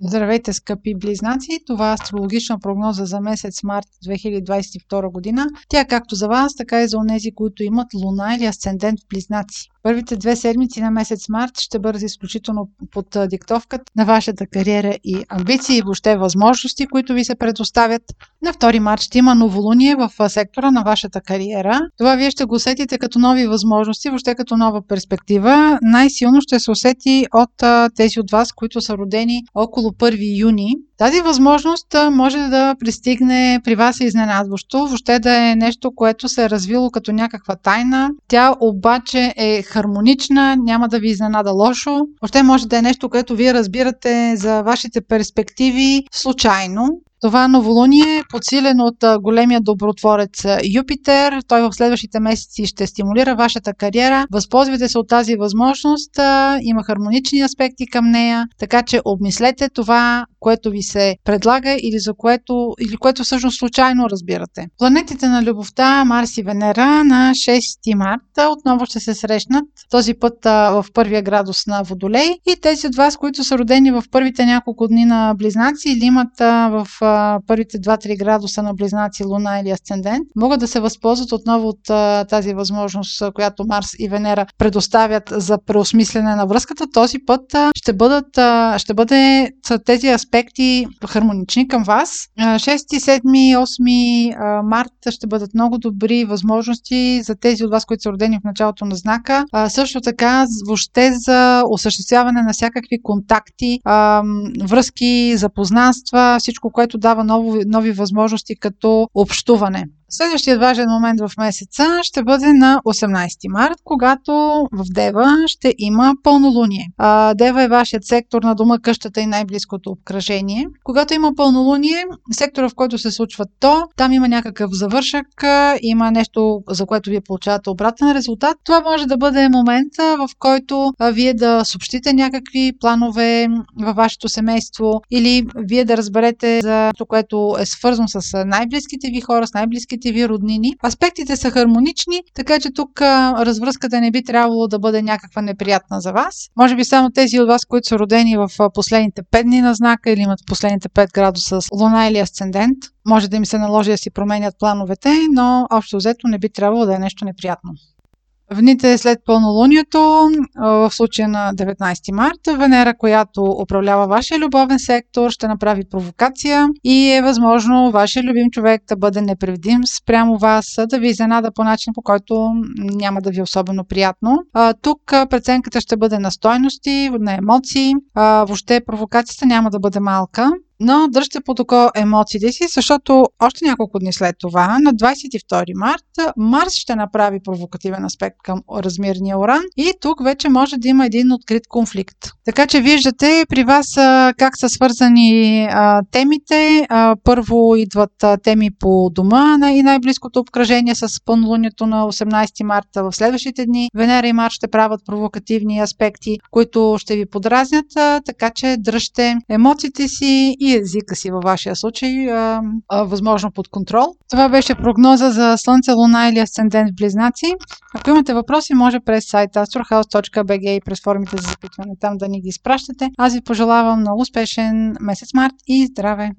Здравейте, скъпи близнаци! Това е астрологична прогноза за месец март 2022 година. Тя е както за вас, така и за онези, които имат луна или асцендент в близнаци. Първите две седмици на месец март ще бъдат изключително под диктовката на вашата кариера и амбиции и въобще възможности, които ви се предоставят. На 2 март ще има новолуние в сектора на вашата кариера. Това вие ще го усетите като нови възможности, въобще като нова перспектива. Най-силно ще се усети от тези от вас, които са родени около 1 юни. Тази възможност може да пристигне при вас изненадващо, въобще да е нещо, което се е развило като някаква тайна. Тя обаче е хармонична, няма да ви изненада лошо. Въобще може да е нещо, което вие разбирате за вашите перспективи случайно. Това новолуние е подсилено от големия добротворец Юпитер. Той в следващите месеци ще стимулира вашата кариера. Възползвайте се от тази възможност. Има хармонични аспекти към нея, така че обмислете това, което ви се предлага или за което, или което всъщност случайно разбирате. Планетите на любовта Марс и Венера на 6 марта отново ще се срещнат. Този път в първия градус на Водолей и тези от вас, които са родени в първите няколко дни на Близнаци или имат в първите 2-3 градуса на Близнаци, Луна или Асцендент, могат да се възползват отново от тази възможност, която Марс и Венера предоставят за преосмислене на връзката. Този път ще бъдат ще бъде тези аспекти хармонични към вас. 6, 7, 8 март ще бъдат много добри възможности за тези от вас, които са родени в началото на знака. Също така, въобще за осъществяване на всякакви контакти, връзки, запознанства, всичко, което дава нови, нови възможности като общуване. Следващият важен момент в месеца ще бъде на 18 март, когато в Дева ще има пълнолуние. А, Дева е вашият сектор на дома, къщата и най-близкото обкръжение. Когато има пълнолуние, сектора в който се случва то, там има някакъв завършък, има нещо, за което вие получавате обратен резултат. Това може да бъде момента, в който вие да съобщите някакви планове във вашето семейство или вие да разберете за което е свързано с най-близките ви хора, с най-близките близките ви роднини. Аспектите са хармонични, така че тук развръзката не би трябвало да бъде някаква неприятна за вас. Може би само тези от вас, които са родени в последните 5 дни на знака или имат последните 5 градуса с луна или асцендент, може да им се наложи да си променят плановете, но общо взето не би трябвало да е нещо неприятно. В дните след пълнолунието, в случая на 19 марта, Венера, която управлява вашия любовен сектор, ще направи провокация и е възможно вашия любим човек да бъде непредвидим спрямо вас, да ви изненада по начин, по който няма да ви е особено приятно. Тук преценката ще бъде на стойности, на емоции. Въобще провокацията няма да бъде малка но дръжте под око емоциите си, защото още няколко дни след това, на 22 март, Марс ще направи провокативен аспект към размерния Оран и тук вече може да има един открит конфликт. Така че виждате при вас как са свързани темите. Първо идват теми по дома на и най-близкото обкръжение с пълнолунието на 18 марта в следващите дни. Венера и Марс ще правят провокативни аспекти, които ще ви подразнят, така че дръжте емоциите си езика си във вашия случай, възможно под контрол. Това беше прогноза за Слънце, Луна или Асцендент в Близнаци. Ако имате въпроси, може през сайта astrohouse.bg и през формите за запитване там да ни ги изпращате. Аз ви пожелавам много успешен месец март и здраве!